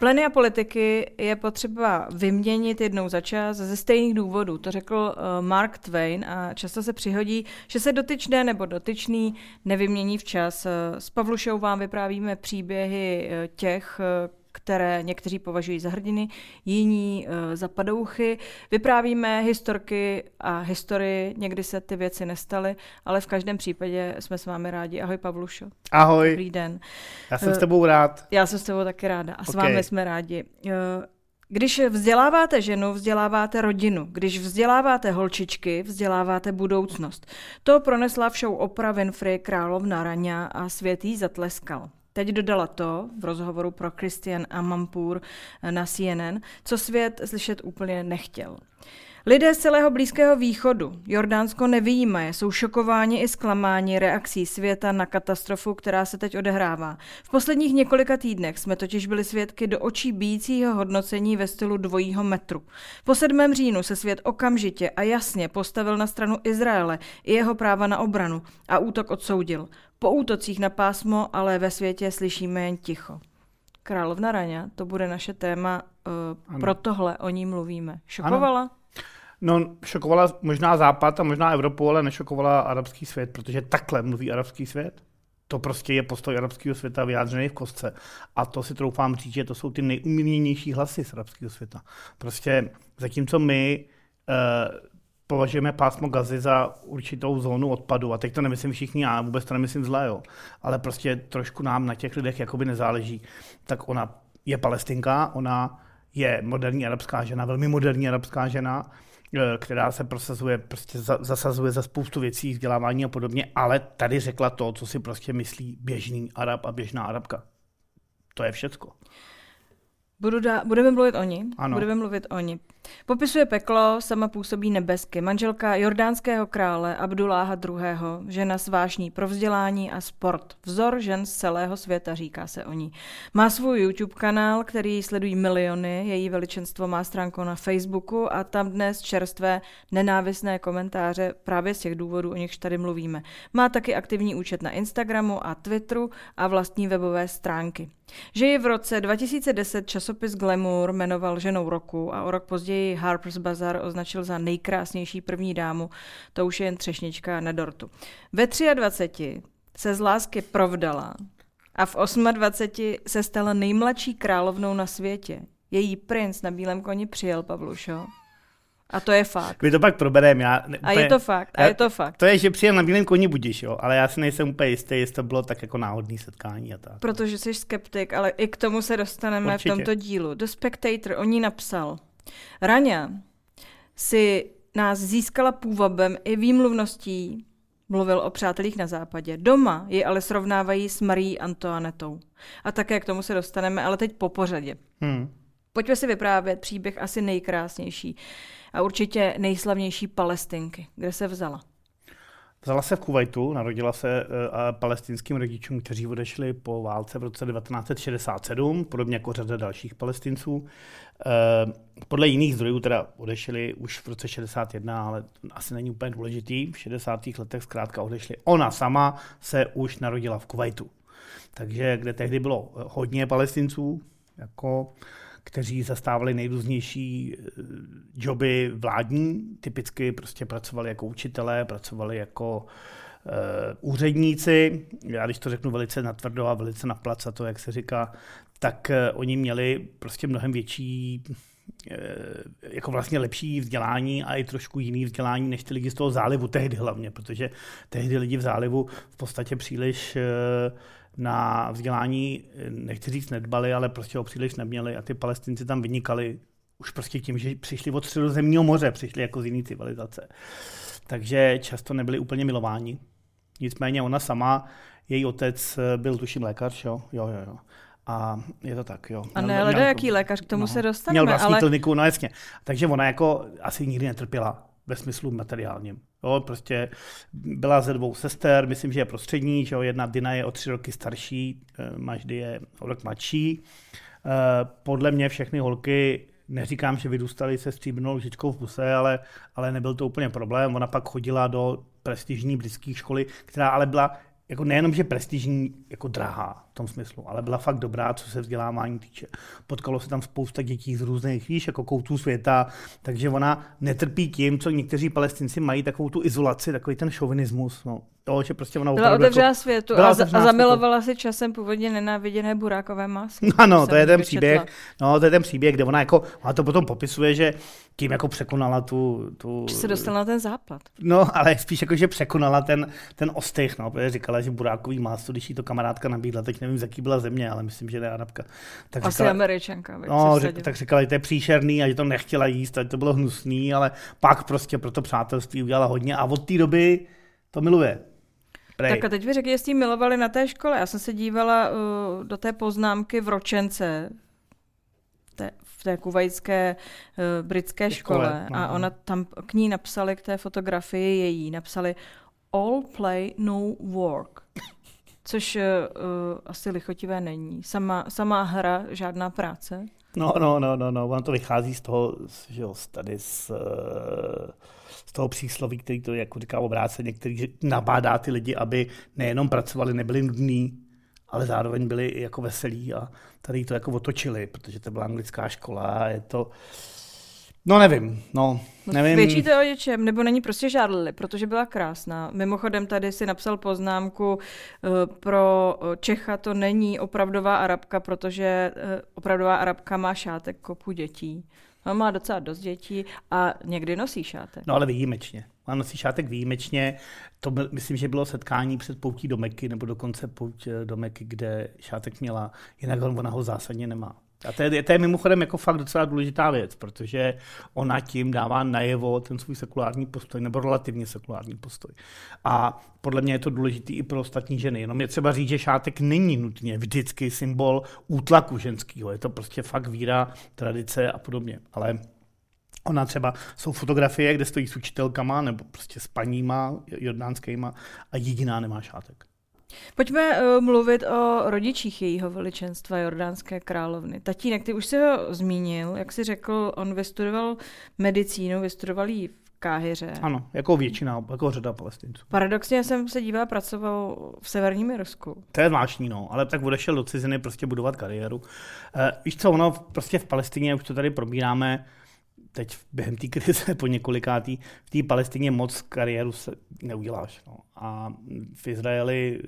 Pleny a politiky je potřeba vyměnit jednou za čas ze stejných důvodů. To řekl uh, Mark Twain a často se přihodí, že se dotyčné nebo dotyčný nevymění včas. S Pavlušou vám vyprávíme příběhy těch, které někteří považují za hrdiny, jiní uh, za padouchy. Vyprávíme historky a historii, někdy se ty věci nestaly, ale v každém případě jsme s vámi rádi. Ahoj Pavlušo. Ahoj. Dobrý den. Já jsem uh, s tebou rád. Já jsem s tebou taky ráda a okay. s vámi jsme rádi. Uh, když vzděláváte ženu, vzděláváte rodinu. Když vzděláváte holčičky, vzděláváte budoucnost. To pronesla v show Oprah Winfrey královna Raňa a svět jí zatleskal. Teď dodala to v rozhovoru pro Christian Amanpour na CNN, co svět slyšet úplně nechtěl. Lidé z celého Blízkého východu, Jordánsko nevýjímaje, jsou šokováni i zklamáni reakcí světa na katastrofu, která se teď odehrává. V posledních několika týdnech jsme totiž byli svědky do očí bíjícího hodnocení ve stylu dvojího metru. Po 7. říjnu se svět okamžitě a jasně postavil na stranu Izraele i jeho práva na obranu a útok odsoudil. Po útocích na pásmo ale ve světě slyšíme jen ticho. Královna Raňa, to bude naše téma, uh, pro tohle o ní mluvíme. Šokovala? Ano. No, šokovala možná Západ a možná Evropu, ale nešokovala arabský svět, protože takhle mluví arabský svět. To prostě je postoj arabského světa vyjádřený v kostce. A to si troufám říct, že to jsou ty nejumírněnější hlasy z arabského světa. Prostě zatímco my uh, považujeme pásmo Gazy za určitou zónu odpadu. A teď to nemyslím všichni, a vůbec to nemyslím zlé, jo. ale prostě trošku nám na těch lidech jakoby nezáleží. Tak ona je palestinka, ona je moderní arabská žena, velmi moderní arabská žena, eh, která se prosazuje, prostě zasazuje za spoustu věcí, vzdělávání a podobně, ale tady řekla to, co si prostě myslí běžný Arab a běžná Arabka. To je všecko. Budu dá, budeme mluvit o ní. Ano. Budeme mluvit o ní. Popisuje peklo, sama působí nebesky. Manželka jordánského krále Abduláha II., žena svášní pro vzdělání a sport. Vzor žen z celého světa, říká se o ní. Má svůj YouTube kanál, který sledují miliony. Její veličenstvo má stránku na Facebooku a tam dnes čerstvé nenávistné komentáře právě z těch důvodů, o nichž tady mluvíme. Má taky aktivní účet na Instagramu a Twitteru a vlastní webové stránky. Že ji v roce 2010 časopis Glamour jmenoval ženou roku a o rok později Harper's Bazaar označil za nejkrásnější první dámu, to už je jen třešnička na dortu. Ve 23 se z lásky provdala a v 28 se stala nejmladší královnou na světě. Její princ na bílém koni přijel, Pavlušo. A to je fakt. My to pak probereme. Já, ne, a je to fakt, a já, je to fakt. To je, že přijel na bílém koni budíš, jo, ale já si nejsem úplně jistý, jestli to bylo tak jako náhodný setkání a tak. Protože jsi skeptik, ale i k tomu se dostaneme Určitě. v tomto dílu. The Spectator o ní napsal. Raňa si nás získala půvabem i výmluvností, mluvil o přátelích na západě. Doma ji ale srovnávají s Marí Antoanetou. A také k tomu se dostaneme, ale teď po pořadě. Hmm. Pojďme si vyprávět příběh asi nejkrásnější a určitě nejslavnější palestinky. Kde se vzala? Vzala se v Kuwaitu, narodila se uh, palestinským rodičům, kteří odešli po válce v roce 1967, podobně jako řada dalších palestinců. Uh, podle jiných zdrojů teda odešli už v roce 61, ale asi není úplně důležitý. V 60. letech zkrátka odešli. Ona sama se už narodila v Kuwaitu. Takže kde tehdy bylo hodně palestinců, jako kteří zastávali nejrůznější eh, joby vládní, typicky prostě pracovali jako učitelé, pracovali jako uh, úředníci. Já když to řeknu velice natvrdo a velice na plac, a to, jak se říká, tak uh, oni měli prostě mnohem větší jako vlastně lepší vzdělání a i trošku jiný vzdělání než ty lidi z toho zálivu, tehdy hlavně, protože tehdy lidi v zálivu v podstatě příliš na vzdělání, nechci říct nedbali, ale prostě ho příliš neměli a ty palestinci tam vynikali už prostě tím, že přišli od středozemního moře, přišli jako z jiné civilizace. Takže často nebyli úplně milováni. Nicméně ona sama, její otec byl tuším lékař, jo, jo, jo. jo. A je to tak, jo. A ne, ale jaký lékař, k tomu no, se dostaneme. Měl vlastní ale... kliniku, no jasně. Takže ona jako asi nikdy netrpěla ve smyslu materiálním. Jo, prostě byla ze dvou sester, myslím, že je prostřední, že jo, jedna Dina je o tři roky starší, eh, Maždy je o rok mladší. Eh, podle mě všechny holky, neříkám, že vyrůstaly se stříbrnou lžičkou v puse, ale, ale nebyl to úplně problém. Ona pak chodila do prestižní britské školy, která ale byla jako nejenom, že prestižní, jako drahá v tom smyslu, ale byla fakt dobrá, co se vzdělávání týče. Potkalo se tam spousta dětí z různých, víš, jako koutů světa, takže ona netrpí tím, co někteří palestinci mají, takovou tu izolaci, takový ten šovinismus. No. To, že prostě ona byla otevřela jako, světu byla a, a zamilovala světu. si časem původně nenáviděné burákové masky. Ano, to je ten příběh, no, to je ten příběh, kde ona jako, ona to potom popisuje, že tím jako překonala tu... tu... Že se dostala na ten západ. No, ale spíš jako, že překonala ten, ten ostych, no, protože říkala, že burákový maso, když jí to kamarádka nabídla, teď nevím, z jaký byla země, ale myslím, že ne Arabka. Tak Asi říkala, američanka. No, řek, tak říkala, že to je příšerný a že to nechtěla jíst, a že to bylo hnusný, ale pak prostě pro to přátelství udělala hodně a od té doby to miluje. Prej. Tak a teď vy řekli, jestli milovali na té škole. Já jsem se dívala uh, do té poznámky v ročence té, v té kuvajské uh, britské škole, škole a no. ona tam k ní napsali, k té fotografii její, napsali all play, no work. Což uh, asi lichotivé není. Sama, samá hra, žádná práce. No, no, no, no, no. Ono to vychází z toho, že jo, tady z, z toho přísloví, který to jako říká obráceně, který nabádá ty lidi, aby nejenom pracovali, nebyli nudní, ale zároveň byli jako veselí a tady to jako otočili, protože to byla anglická škola a je to, No nevím, no, nevím. Větší to o něčem, nebo není prostě žádlili, protože byla krásná. Mimochodem tady si napsal poznámku, uh, pro Čecha to není opravdová arabka, protože uh, opravdová arabka má šátek kopu dětí. On má docela dost dětí a někdy nosí šátek. No ale výjimečně. Má nosí šátek výjimečně. To byl, myslím, že bylo setkání před poutí do Meky, nebo dokonce pouť eh, do Meky, kde šátek měla, jinak ona ho zásadně nemá. A to je, to je mimochodem jako fakt docela důležitá věc, protože ona tím dává najevo ten svůj sekulární postoj, nebo relativně sekulární postoj. A podle mě je to důležité i pro ostatní ženy. Jenom je třeba říct, že šátek není nutně vždycky symbol útlaku ženského. Je to prostě fakt víra, tradice a podobně. Ale Ona třeba, jsou fotografie, kde stojí s učitelkama nebo prostě s paníma jordánskýma a jediná nemá šátek. Pojďme uh, mluvit o rodičích jejího veličenstva Jordánské královny. Tatínek, ty už si ho zmínil, jak jsi řekl, on vystudoval medicínu, vystudoval ji v Káhyře. Ano, jako většina, jako řada palestinců. Paradoxně jsem se díval, pracoval v severním Irsku. To je zvláštní, no, ale tak odešel do ciziny prostě budovat kariéru. E, víš co, ono prostě v Palestině, už to tady probíráme, teď během té krize po několikátý, v té Palestině moc kariéru se neuděláš. No. A v Izraeli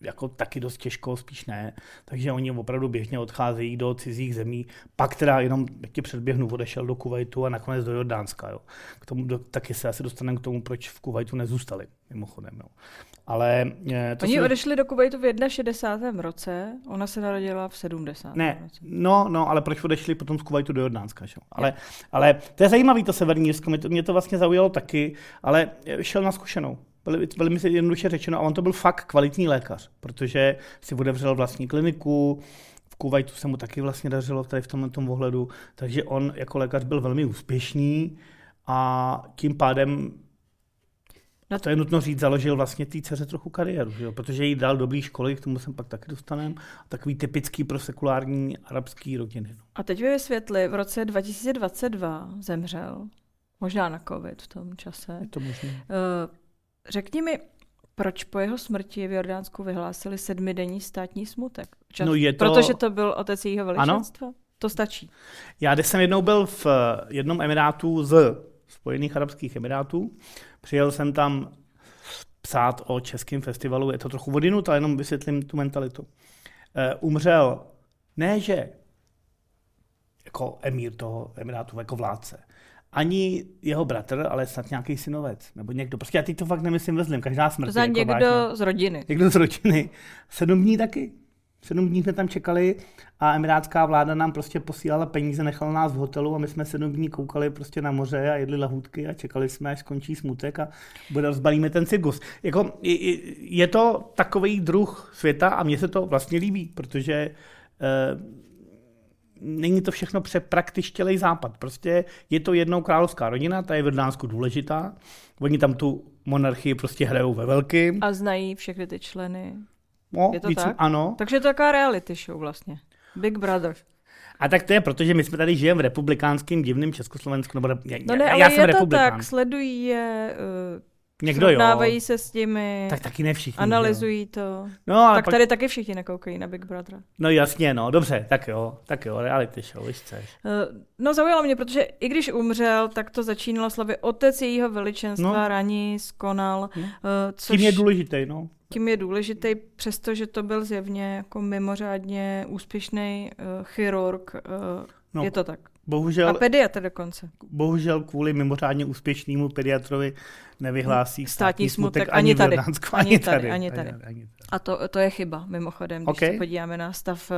jako taky dost těžko, spíš ne. Takže oni opravdu běžně odcházejí do cizích zemí. Pak teda jenom, jak ti předběhnu, odešel do Kuwaitu a nakonec do Jordánska. Jo. K tomu, do, taky se asi dostaneme k tomu, proč v Kuwaitu nezůstali, mimochodem. Jo. Ale, eh, to Oni se... odešli do Kuwaitu v 61. roce, ona se narodila v 70. Ne, roce. no, no, ale proč odešli potom z Kuwaitu do Jordánska? Že? Ale, ale to je zajímavé, to severní Jirsko, mě to, mě to vlastně zaujalo taky, ale šel na zkušenou velmi se jednoduše řečeno, a on to byl fakt kvalitní lékař, protože si otevřel vlastní kliniku, v Kuwaitu se mu taky vlastně dařilo tady v tomhle tom ohledu, takže on jako lékař byl velmi úspěšný a tím pádem No to je nutno říct, založil vlastně té dceře trochu kariéru, že jo? protože jí dal dobrý školy, k tomu jsem pak taky dostanem, takový typický pro sekulární arabský rodiny. No. A teď ve světli v roce 2022 zemřel, možná na covid v tom čase. Je to možné. Uh, Řekni mi, proč po jeho smrti v Jordánsku vyhlásili sedmidenní státní smutek? Čas, no je to... Protože to byl otec jejího veličenstva? Ano? To stačí. Já když jsem jednou byl v jednom emirátu z Spojených Arabských Emirátů, přijel jsem tam psát o českém festivalu, je to trochu vodinut, ale jenom vysvětlím tu mentalitu. Uh, umřel ne, že jako emír toho emirátu, jako vládce, ani jeho bratr, ale snad nějaký synovec, nebo někdo. Prostě já teď to fakt nemyslím vezlím, každá smrt. To jako někdo vážná. z rodiny. Někdo z rodiny. Sedm dní taky. Sedm dní jsme tam čekali a emirátská vláda nám prostě posílala peníze, nechala nás v hotelu a my jsme sedm dní koukali prostě na moře a jedli lahůdky a čekali jsme, až skončí smutek a bude rozbalíme ten cirkus. Jako, je to takový druh světa a mně se to vlastně líbí, protože eh, není to všechno přepraktištělej západ. Prostě je to jednou královská rodina, ta je v Jordánsku důležitá. Oni tam tu monarchii prostě hrajou ve velkým. A znají všechny ty členy. No, je to víc, tak? Ano. Takže je to taková reality show vlastně. Big Brother. A tak to je proto, že my jsme tady žijeme v republikánském divném Československu. Nebo, já, no ne, já, ale já jsem je to republikán. tak, sledují je uh, Někdo jo. se s nimi. Tak taky ne všichni. Analyzují jo. to. No, ale tak pak... tady taky všichni nekoukají na Big Brother. No jasně, no, dobře, tak jo, tak jo, reality show, víš chceš. Uh, no zaujalo mě, protože i když umřel, tak to začínalo slavy otec jejího veličenstva, no. raní, skonal. No. Uh, což... Tím je důležitý, no. Tím je důležitý, přestože to byl zjevně jako mimořádně úspěšný uh, chirurg. Uh, no. Je to tak. Bohužel, a pediatr dokonce. Bohužel kvůli mimořádně úspěšnému pediatrovi nevyhlásí státní, státní smutek, smutek ani, tady, ani, ani tady. Ani tady. Ani, tady. A to, to je chyba, mimochodem, když okay. se podíváme na stav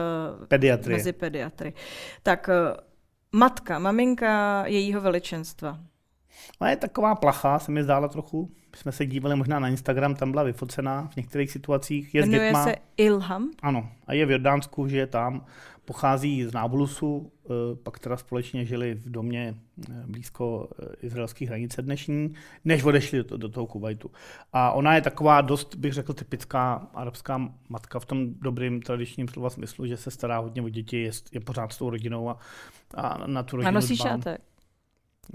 Pediatry. mezi pediatry. Tak eh, matka, maminka jejího veličenstva. Ona je taková plachá, se mi zdála trochu. My jsme se dívali možná na Instagram, tam byla vyfocená v některých situacích. Je Jmenuje se Ilham. Ano, a je v Jordánsku, že je tam pochází z Nábulusu, eh, pak teda společně žili v domě eh, blízko eh, izraelské hranice dnešní, než odešli do, do toho Kuwaitu. A ona je taková dost, bych řekl, typická arabská matka v tom dobrým tradičním slova smyslu, že se stará hodně o děti, je, je pořád s tou rodinou a, a na tu rodinu A nosí šátek.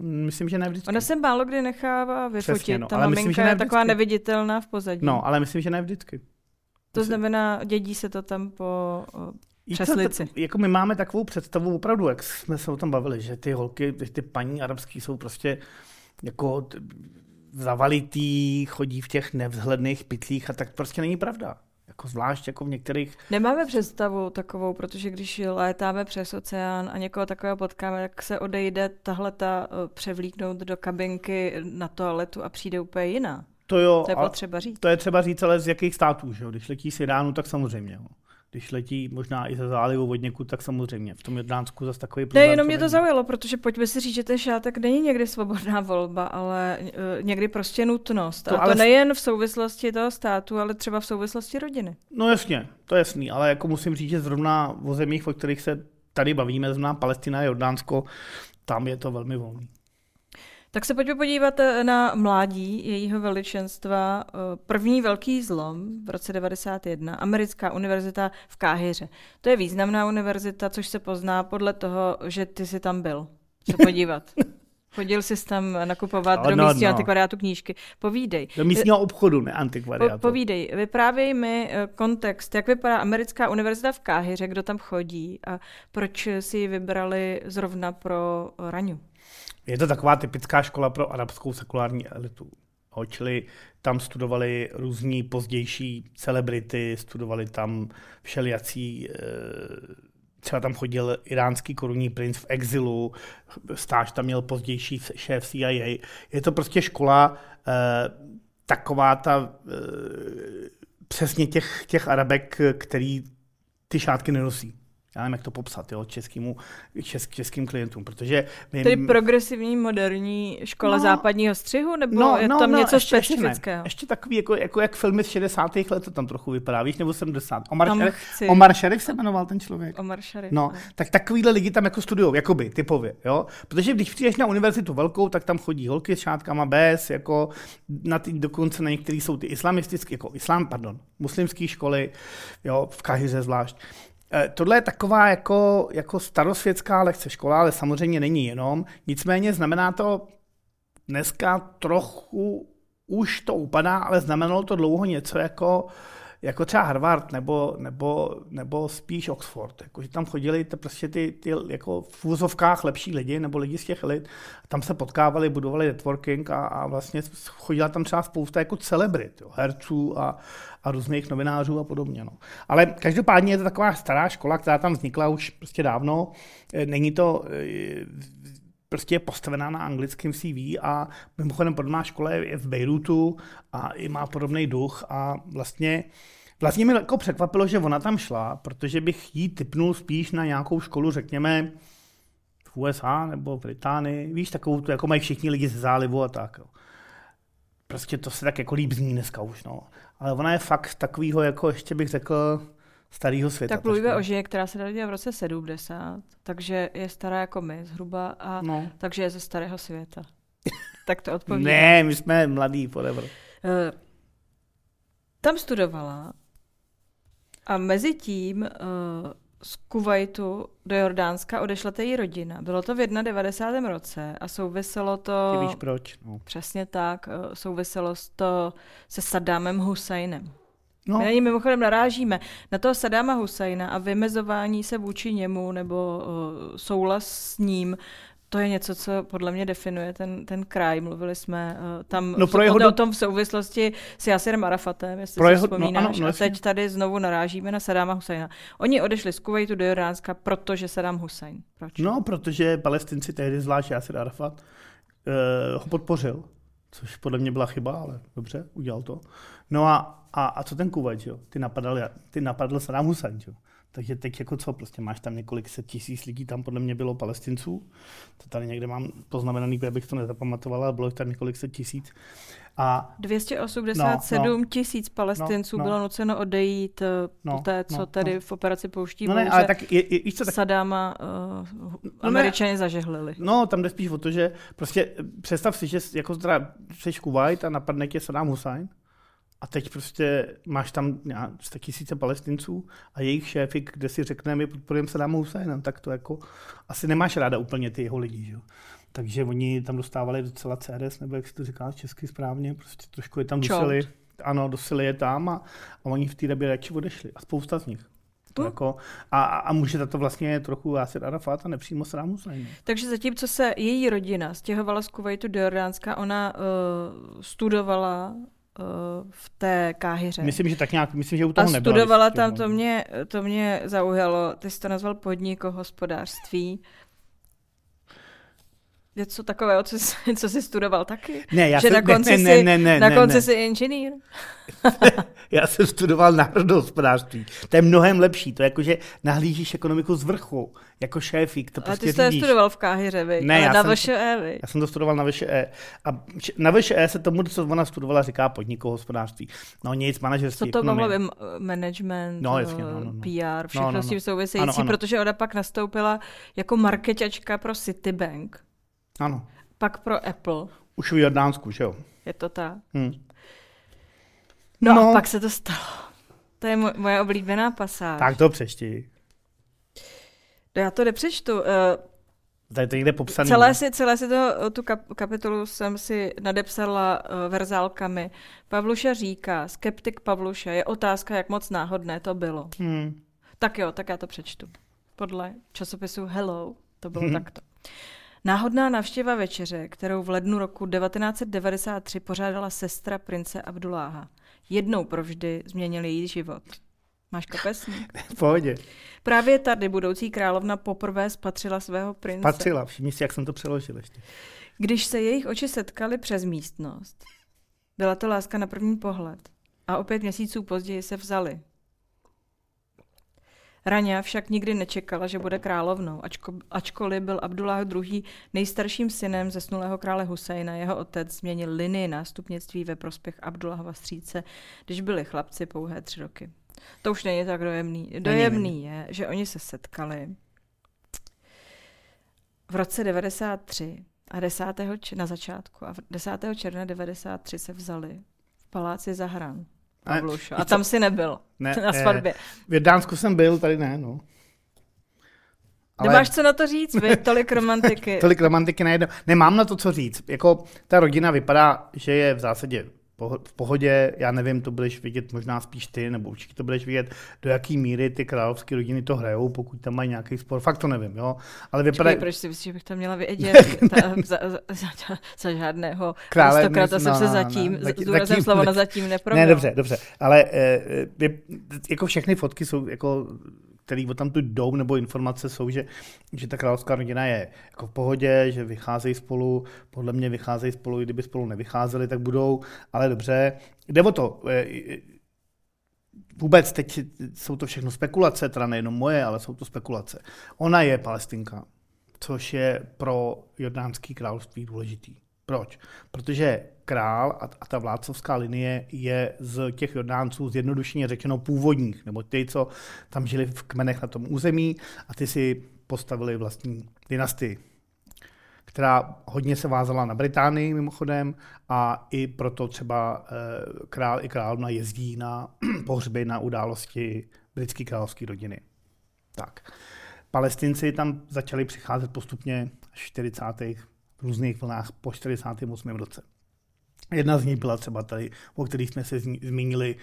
Myslím, že ne vždycky. Ona se málo kdy nechává vyfotit. Přesně, no, Ta ale maminka myslím, že je taková neviditelná v pozadí. No, ale myslím, že ne vždycky. To znamená, dědí se to tam po přes lici. Jako my máme takovou představu opravdu, jak jsme se o tom bavili, že ty holky, ty paní arabský jsou prostě jako zavalitý, chodí v těch nevzhledných pytlích a tak prostě není pravda. Jako zvlášť jako v některých... Nemáme představu takovou, protože když létáme přes oceán a někoho takového potkáme, tak se odejde tahle ta eh, převlíknout do kabinky na toaletu a přijde úplně jiná. To jo. To je potřeba říct. To je třeba říct, ale z jakých států, že jo? Když letí z Iránu, tak samozřejmě. Jo když letí možná i ze zálivu od někud, tak samozřejmě. V tom Jordánsku zase takový problém. Ne, jenom mě to zaujalo, protože pojďme si říct, že ten šátek není někdy svobodná volba, ale uh, někdy prostě nutnost. To, a to nejen v souvislosti toho státu, ale třeba v souvislosti rodiny. No jasně, to je jasný, ale jako musím říct, že zrovna o zemích, o kterých se tady bavíme, zrovna Palestina, Jordánsko, tam je to velmi volný. Tak se pojďme podívat eh, na mládí jejího veličenstva. Eh, první velký zlom v roce 91, americká univerzita v Káhyře. To je významná univerzita, což se pozná podle toho, že ty jsi tam byl se podívat. Chodil jsi tam nakupovat no, do místního no. antikvariátu knížky. Povídej. Do místního obchodu, ne antikvariátu. Po, povídej, vyprávěj mi eh, kontext, jak vypadá americká univerzita v Káhyře, kdo tam chodí a proč si ji vybrali zrovna pro Raňu. Je to taková typická škola pro arabskou sekulární elitu. čili tam studovali různí pozdější celebrity, studovali tam všelijací, eh, třeba tam chodil iránský korunní princ v exilu, stáž tam měl pozdější šéf CIA. Je to prostě škola eh, taková ta eh, přesně těch, těch arabek, který ty šátky nenosí já nevím, jak to popsat, jo, českýmu, česk, českým klientům, protože... My, Tedy progresivní, moderní škola no, západního střihu, nebo no, je no, tam no, něco ještě, specifického? Ještě, ne. ještě takový, jako, jako jak filmy z 60. let to tam trochu vypadá, víš, nebo 70. Omar, Šerif, chci... Omar Šerif se jmenoval ten člověk. Omar Šerif. No, no, tak takovýhle lidi tam jako studují, jakoby, typově, jo, protože když přijdeš na univerzitu velkou, tak tam chodí holky s šátkama bez, jako na ty, dokonce na některý jsou ty islamistické, jako islám, pardon, muslimské školy, jo, v Kahiře zvlášť. Eh, tohle je taková jako, jako starosvětská lekce škola, ale samozřejmě není jenom. Nicméně znamená to dneska trochu, už to upadá, ale znamenalo to dlouho něco jako jako třeba Harvard nebo, nebo, nebo spíš Oxford. Jako, že tam chodili to prostě ty, ty jako v úzovkách lepší lidi nebo lidi z těch elit. Tam se potkávali, budovali networking a, a vlastně chodila tam třeba spousta jako celebrit, jo, herců a, a různých novinářů a podobně. No. Ale každopádně je to taková stará škola, která tam vznikla už prostě dávno. E, není to e, prostě je postavená na anglickém CV a mimochodem podobná škola je v Beirutu a i má podobný duch a vlastně Vlastně mi jako překvapilo, že ona tam šla, protože bych jí typnul spíš na nějakou školu, řekněme, v USA nebo v Británii, víš, takovou jako mají všichni lidi ze zálivu a tak. Prostě to se tak jako líb zní dneska už, no. Ale ona je fakt takovýho, jako ještě bych řekl, starého světa. Tak mluvíme o ženě, která se narodila v roce 70, takže je stará jako my zhruba, a no. takže je ze starého světa. tak to odpovídá. ne, my jsme mladí, forever. Uh, tam studovala a mezi tím uh, z Kuwaitu do Jordánska odešla její rodina. Bylo to v 91. roce a souviselo to... Ty víš proč? No. Přesně tak. Eh, souviselo to se Saddamem Husajnem. No. My na ní mimochodem narážíme na toho Sadáma Husajna a vymezování se vůči němu nebo uh, souhlas s ním to je něco, co podle mě definuje ten, ten kraj. Mluvili jsme uh, tam no pro jeho o, o tom v souvislosti s Yasirem Arafatem, jestli pro si jeho, vzpomínáš. No, ano, no, a teď tady znovu narážíme na Sadáma Husajna. Oni odešli z Kuwaitu do Jordánska, protože Sadám Husajn. Proč? No, protože palestinci tehdy, zvlášť Yasir Arafat, uh, ho podpořil. Což podle mě byla chyba, ale dobře, udělal to. No a, a, a co ten Kuwait, jo? Ty napadal, ty napadl Saddam Hussein, jo? Takže teď jako co, prostě máš tam několik set tisíc lidí, tam podle mě bylo palestinců, to tady někde mám poznamenaný, abych to nezapamatoval, ale bylo tady několik set tisíc. A 287 no, no, tisíc palestinců no, no, bylo nuceno odejít eh, no, po té, co no, tedy no. v operaci pouští no, ne, ale tak je, je, víš co, tak... Sadáma uh, američani ne, zažehlili. No, tam jde spíš o to, že prostě představ si, že jako teda jsi Kuwait a napadne tě Saddam Hussein, a teď prostě máš tam 100 tisíce palestinců a jejich šéfy, kde si řekne, my podporujeme Saddam Husseina, tak to jako asi nemáš ráda úplně ty jeho lidi. Že? Takže oni tam dostávali docela CRS, nebo jak si to říká česky správně, prostě trošku je tam dosili. Ano, dosili je tam a, a oni v té době radši odešli. A spousta z nich. To jako, a, a může to vlastně trochu Yasir Arafat a nepřímo Saddam Hussein. Takže zatímco se její rodina stěhovala z Kuwaitu do Jordánska, ona uh, studovala v té káhyře. Myslím, že tak nějak, myslím, že u toho A studovala tam, to mě, to mě zaujalo, ty jsi to nazval podnikohospodářství. Něco takového, co jsi, co jsi studoval taky? Ne, já že jsem, na konci ne, ne, ne, ne, na ne, konci ne. jsi inženýr? já jsem studoval národohospodářství. To je mnohem lepší. To je jako, že nahlížíš ekonomiku z vrchu, jako šéfík. To prostě A ty jsi to studoval v Káhyře, vy? Ne, já na jsem, VŠE, Já jsem to studoval na VŠE. A na VŠE se tomu, co ona studovala, říká podnikohospodářství. No nic, manažerství. Co to mohlo být management, no, jasně, no, no, no. PR, všechno no, no, no. s tím související, ano, ano. protože ona pak nastoupila jako marketačka pro Citibank. Ano. Pak pro Apple. Už v Jordánsku, že jo? Je to tak. Hmm. No, no a pak se to stalo. To je moje oblíbená pasáž. Tak to přešti. No já to nepřečtu. Uh, Tady to někde popsaný. Celé si, celé si to, tu kap, kapitolu jsem si nadepsala uh, verzálkami. Pavluša říká, skeptik Pavluša, je otázka, jak moc náhodné to bylo. Hmm. Tak jo, tak já to přečtu. Podle časopisu Hello to bylo hmm. takto. Náhodná návštěva večeře, kterou v lednu roku 1993 pořádala sestra prince Abduláha. Jednou provždy změnil její život. Máš kapesník? v pohodě. Právě tady budoucí královna poprvé spatřila svého prince. Spatřila, všimni si, jak jsem to přeložil ještě. Když se jejich oči setkaly přes místnost, byla to láska na první pohled. A o pět měsíců později se vzali. Raňa však nikdy nečekala, že bude královnou, ačko, ačkoliv byl Abdullah II. nejstarším synem zesnulého krále Husajna. Jeho otec změnil linii nástupnictví ve prospěch Abdullahova stříce, když byli chlapci pouhé tři roky. To už není tak dojemný. Dojemný je, že oni se setkali v roce 93 a 10. na začátku a 10. června 93 se vzali v paláci Zahran. Pavlušo. A tam si nebyl ne, na svatbě. V Jordánsku jsem byl, tady ne, no. Ale... Nemáš co na to říct, vy? Tolik romantiky. Tolik romantiky najednou. Nemám na to co říct. Jako ta rodina vypadá, že je v zásadě v pohodě, já nevím, to budeš vidět možná spíš ty, nebo určitě to budeš vidět, do jaký míry ty královské rodiny to hrajou, pokud tam mají nějaký spor. Fakt to nevím, jo. Ale vypadá... Čekaj, proč si myslíš, že bych tam měla vědět? za, za, za, za, žádného Krále, aristokrata jsem no, se no, zatím, no, no, zatím, slovo na zatím neproměl. Ne, dobře, dobře, ale e, je, jako všechny fotky jsou jako který o tam tu jdou, nebo informace jsou, že, že ta královská rodina je jako v pohodě, že vycházejí spolu, podle mě vycházejí spolu, i kdyby spolu nevycházeli, tak budou, ale dobře. Jde o to, eh, vůbec teď jsou to všechno spekulace, teda nejenom moje, ale jsou to spekulace. Ona je palestinka, což je pro jordánský království důležitý. Proč? Protože král a, a ta vládcovská linie je z těch Jordánců zjednodušeně řečeno původních, nebo ty, co tam žili v kmenech na tom území a ty si postavili vlastní dynastii, která hodně se vázala na Británii mimochodem a i proto třeba e, král i královna jezdí na pohřby na události britské královské rodiny. Tak. Palestinci tam začali přicházet postupně v 40. v různých vlnách po 48. roce. Jedna z nich byla třeba tady, o kterých jsme se zmínili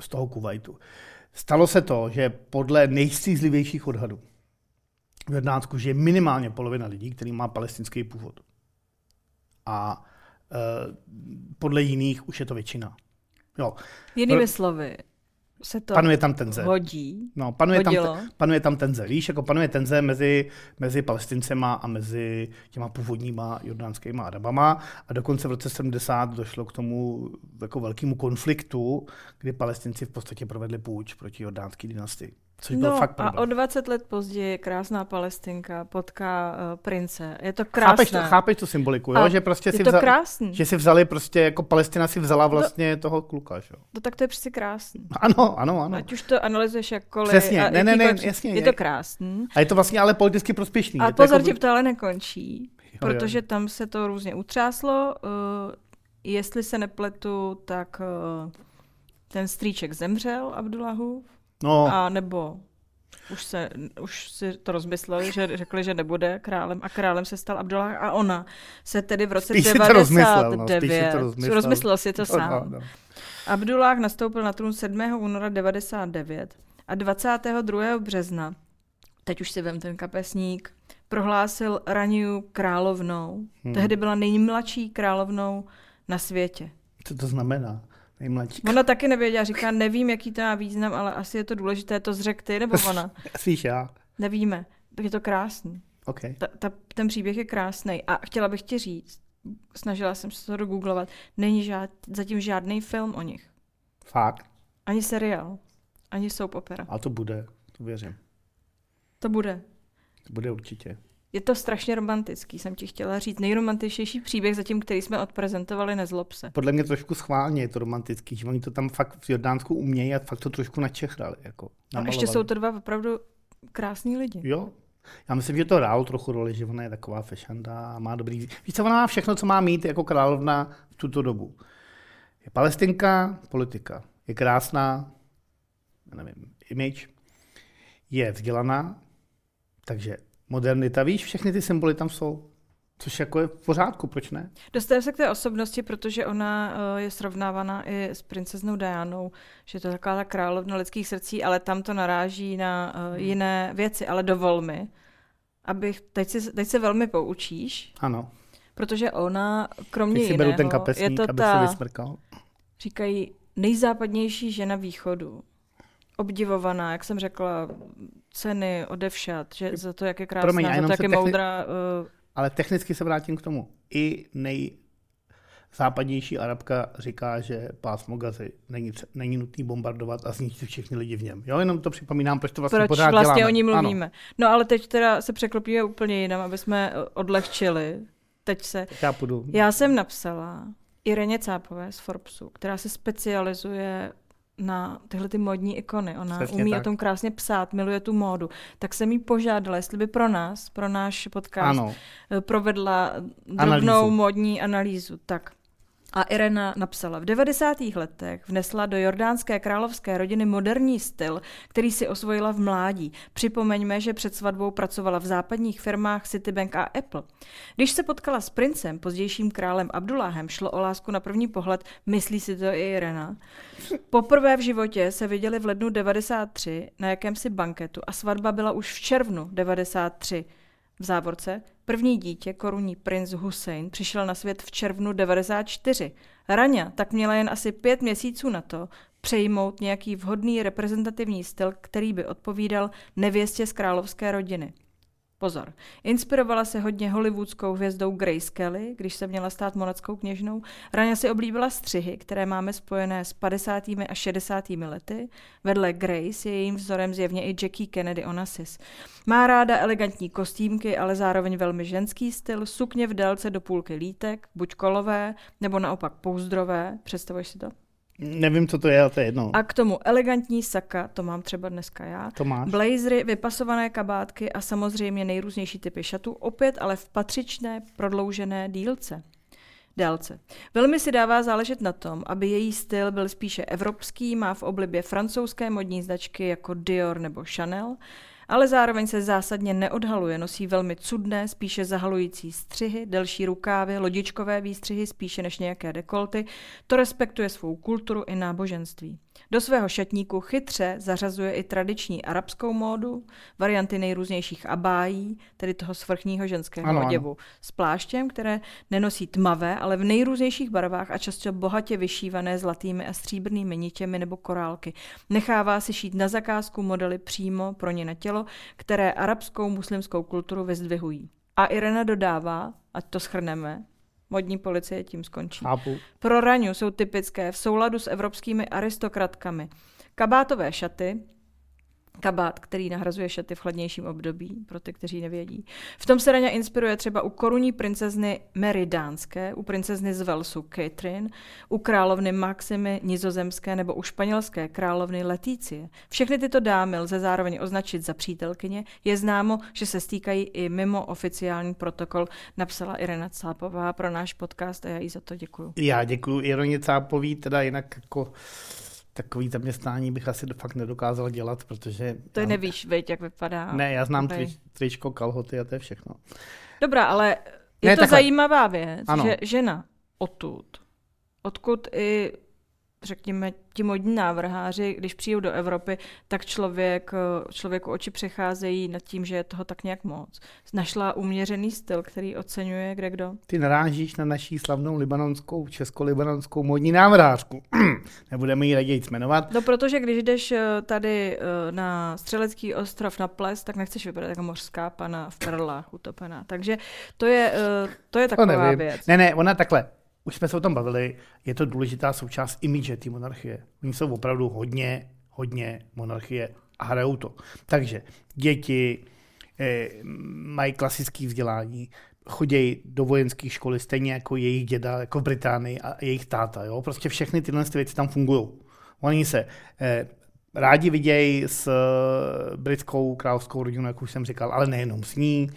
z toho Kuwaitu. Stalo se to, že podle nejstřízlivějších odhadů v Jordánsku žije minimálně polovina lidí, který má palestinský původ. A e, podle jiných už je to většina. Jo. Jinými slovy, se to panuje tam tenze. hodí. No, panuje tam, panuje tam tenze. Víš, jako panuje tenze mezi, mezi palestincema a mezi těma původníma jordánskýma arabama a dokonce v roce 70 došlo k tomu jako velkému konfliktu, kdy palestinci v podstatě provedli půjč proti jordánské dynastii. Což no, fakt a o 20 let později krásná palestinka potká uh, prince. Je to krásné. Chápeš, to, chápeš tu symboliku, jo? že prostě je si to vzali, krásný. že si vzali prostě, jako Palestina si vzala vlastně no, toho kluka, že? No tak to je přeci krásný. Ano, ano, ano. Ať už to analyzuješ jakkoliv. Přesně, a ne, ne, ne, jasně. Je to krásný. A je to vlastně ale politicky prospěšný. A pozor, jako... to ale nekončí, jo, protože jo. tam se to různě utřáslo. Uh, jestli se nepletu, tak uh, ten strýček zemřel, Abdullahu. No. A nebo už, se, už si to rozmysleli, že řekli, že nebude králem a králem se stal Abdullah a ona se tedy v roce spíš 99, rozmyslel, no, to rozmyslel. rozmyslel si to no, sám. No, no. Abdullah nastoupil na trůn 7. února 99 a 22. března, teď už si vem ten kapesník, prohlásil Raniu královnou. Hmm. Tehdy byla nejmladší královnou na světě. Co to znamená? Nejmladší. Ona taky nevěděla, říká, nevím, jaký to má význam, ale asi je to důležité, to zřek ty, nebo ona? Spíš já. Nevíme. Tak je to krásný. Okay. Ta, ta, ten příběh je krásný. A chtěla bych ti říct, snažila jsem se to dogooglovat, není žád, zatím žádný film o nich. Fakt? Ani seriál. Ani soap opera. A to bude, to věřím. To bude. To bude určitě. Je to strašně romantický, jsem ti chtěla říct. Nejromantičnější příběh zatím, který jsme odprezentovali, nezlob se. Podle mě trošku schválně je to romantický, že oni to tam fakt v Jordánsku umějí a fakt to trošku načechrali. Jako, a ještě jsou to dva opravdu krásní lidi. Jo, já myslím, že to hrál trochu roli, že ona je taková fešanda a má dobrý... Víš co, ona má všechno, co má mít jako královna v tuto dobu. Je palestinka, politika. Je krásná, nevím, image. Je vzdělaná, takže modernita, víš, všechny ty symboly tam jsou. Což jako je v pořádku, proč ne? Dostaneme se k té osobnosti, protože ona uh, je srovnávaná i s princeznou Dianou, že to je taková ta královna lidských srdcí, ale tam to naráží na uh, jiné věci. Ale dovol mi, abych, teď, si, teď se velmi poučíš. Ano. Protože ona, kromě teď si jiného, beru ten kapesník, je to aby ta, se vysmrkal. říkají, nejzápadnější žena východu obdivovaná, jak jsem řekla, ceny odevšat, že za to, jak je krásná, Promiň, za to, jak je techni- moudrá. Uh... Ale technicky se vrátím k tomu. I nej západnější Arabka říká, že pásmo Gazy není, není nutný bombardovat a zničit všichni lidi v něm. Jo, jenom to připomínám, proč to vlastně proč pořád vlastně děláme. o ní mluvíme. Ano. No ale teď teda se překlopíme úplně jinam, aby jsme odlehčili. Teď se... Já půjdu. Já jsem napsala Ireně Cápové z Forbesu, která se specializuje na tyhle ty modní ikony. Ona Přesně umí tak. o tom krásně psát, miluje tu módu. Tak jsem jí požádala, jestli by pro nás, pro náš podcast, ano. Eh, provedla drobnou analýzu. modní analýzu. Tak a Irena napsala, v 90. letech vnesla do jordánské královské rodiny moderní styl, který si osvojila v mládí. Připomeňme, že před svatbou pracovala v západních firmách Citibank a Apple. Když se potkala s princem, pozdějším králem Abdullahem, šlo o lásku na první pohled, myslí si to i Irena. Poprvé v životě se viděli v lednu 93 na jakémsi banketu a svatba byla už v červnu 93 v závorce první dítě, korunní princ Hussein, přišel na svět v červnu 94. Raňa tak měla jen asi pět měsíců na to přejmout nějaký vhodný reprezentativní styl, který by odpovídal nevěstě z královské rodiny. Pozor, inspirovala se hodně hollywoodskou hvězdou Grace Kelly, když se měla stát monackou kněžnou. Raně si oblíbila střihy, které máme spojené s 50. a 60. lety. Vedle Grace je jejím vzorem zjevně i Jackie Kennedy Onassis. Má ráda elegantní kostýmky, ale zároveň velmi ženský styl, sukně v délce do půlky lítek, buď kolové, nebo naopak pouzdrové. Představuješ si to? Nevím, co to je, ale to je jedno. A k tomu elegantní saka, to mám třeba dneska já. To máš. Blazery, vypasované kabátky a samozřejmě nejrůznější typy šatů, opět ale v patřičné prodloužené dílce. Délce. Velmi si dává záležet na tom, aby její styl byl spíše evropský, má v oblibě francouzské modní značky jako Dior nebo Chanel ale zároveň se zásadně neodhaluje, nosí velmi cudné, spíše zahalující střihy, delší rukávy, lodičkové výstřihy spíše než nějaké dekolty, to respektuje svou kulturu i náboženství. Do svého šatníku chytře zařazuje i tradiční arabskou módu, varianty nejrůznějších abájí, tedy toho svrchního ženského ano, oděvu, ano. s pláštěm, které nenosí tmavé, ale v nejrůznějších barvách a často bohatě vyšívané zlatými a stříbrnými nitěmi nebo korálky. Nechává si šít na zakázku modely přímo pro ně na tělo, které arabskou muslimskou kulturu vyzdvihují. A Irena dodává, ať to schrneme, Modní policie tím skončí. Chápu. Pro raňu jsou typické v souladu s evropskými aristokratkami. Kabátové šaty, kabát, který nahrazuje šaty v chladnějším období, pro ty, kteří nevědí. V tom se Raňa inspiruje třeba u korunní princezny Mary Dánské, u princezny z Velsu Catherine, u královny Maximy nizozemské nebo u španělské královny Letície. Všechny tyto dámy lze zároveň označit za přítelkyně. Je známo, že se stýkají i mimo oficiální protokol, napsala Irena Cápová pro náš podcast a já jí za to děkuju. Já děkuji Ironě Cápový, teda jinak jako takový zaměstnání bych asi fakt nedokázal dělat, protože... To je nevíš, veď, jak vypadá. Ne, já znám okay. tričko, kalhoty a to je všechno. Dobrá, ale je ne, to takhle. zajímavá věc, ano. že žena odtud, odkud i řekněme, ti modní návrháři, když přijdou do Evropy, tak člověk, člověku oči přecházejí nad tím, že je toho tak nějak moc. Našla uměřený styl, který oceňuje kde kdo. Ty narážíš na naší slavnou libanonskou, česko-libanonskou modní návrhářku. Nebudeme ji raději jmenovat. No, protože když jdeš eh, tady eh, na Střelecký ostrov na ples, tak nechceš vypadat jako mořská pana v perlách utopená. Takže to je, eh, to je taková to věc. Ne, ne, ona takhle už jsme se o tom bavili, je to důležitá součást imidže té monarchie. Oni jsou opravdu hodně, hodně monarchie a hrajou to. Takže děti eh, mají klasické vzdělání, chodí do vojenské školy stejně jako jejich děda, jako v Británii a jejich táta. Jo? Prostě všechny tyhle věci tam fungují. Oni se eh, rádi vidějí s eh, britskou královskou rodinou, jak už jsem říkal, ale nejenom s ní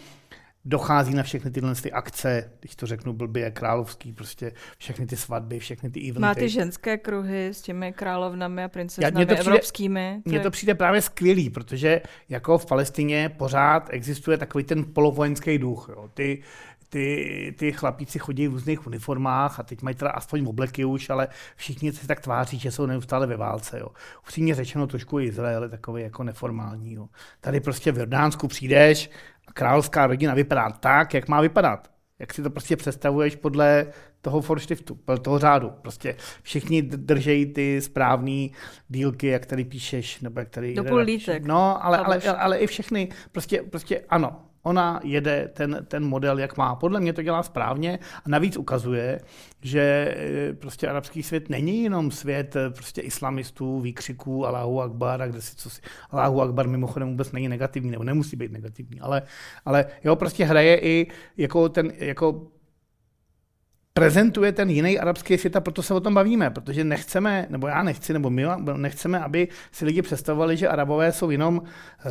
dochází na všechny tyhle ty akce, když to řeknu blbě, královský, prostě všechny ty svatby, všechny ty eventy. Má ty ženské kruhy s těmi královnami a princeznami to přijde, evropskými. Mně to přijde právě skvělý, protože jako v Palestině pořád existuje takový ten polovojenský duch. Jo. Ty, ty, ty chlapíci chodí v různých uniformách a teď mají teda aspoň obleky už, ale všichni se tak tváří, že jsou neustále ve válce. Jo. Upřímně řečeno trošku Izrael je takový jako neformální. Jo. Tady prostě v Jordánsku přijdeš, královská rodina vypadá tak, jak má vypadat. Jak si to prostě představuješ podle toho forstiftu, podle toho řádu. Prostě všichni držejí ty správné dílky, jak tady píšeš, nebo jak tady... Do lítek. No, ale, ale, ale, ale, i všechny, prostě, prostě ano, ona jede ten, ten model, jak má. Podle mě to dělá správně a navíc ukazuje, že eh, prostě arabský svět není jenom svět eh, prostě islamistů, výkřiků Allahu Akbar a kde si co si. Allahu Akbar mimochodem vůbec není negativní, nebo nemusí být negativní, ale, ale jo, prostě hraje i jako ten, jako prezentuje ten jiný arabský svět a proto se o tom bavíme, protože nechceme, nebo já nechci, nebo my nechceme, aby si lidi představovali, že arabové jsou jenom e,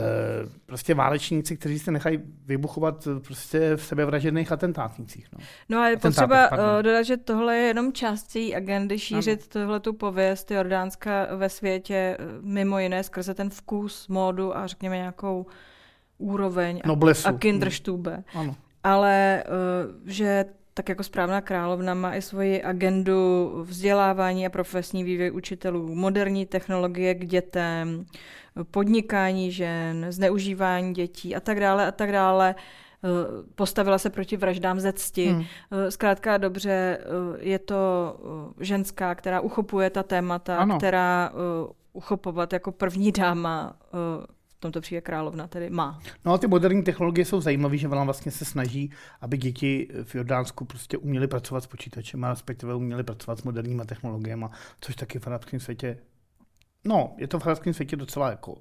prostě válečníci, kteří se nechají vybuchovat prostě v sebevražedných atentátnících. No, no a je potřeba pardon. Eh, dodat, že tohle je jenom část agendy šířit tohle tu pověst Jordánska ve světě, eh, mimo jiné skrze ten vkus, módu a řekněme nějakou úroveň Noblesu. a, a kinderstube. Ano. Ale že tak jako správná královna má i svoji agendu vzdělávání a profesní vývoj učitelů, moderní technologie k dětem, podnikání žen, zneužívání dětí a tak dále a tak dále. Eh, postavila se proti vraždám ze cti. Hmm. Eh, zkrátka dobře, eh, je to ženská, která uchopuje ta témata, ano. která uchopovat jako první dáma v tomto případě královna tedy má. No a ty moderní technologie jsou zajímavé, že ona vlastně se snaží, aby děti v Jordánsku prostě uměly pracovat s počítačem a respektive uměly pracovat s moderníma technologiemi, což taky v arabském světě, no, je to v arabském světě docela jako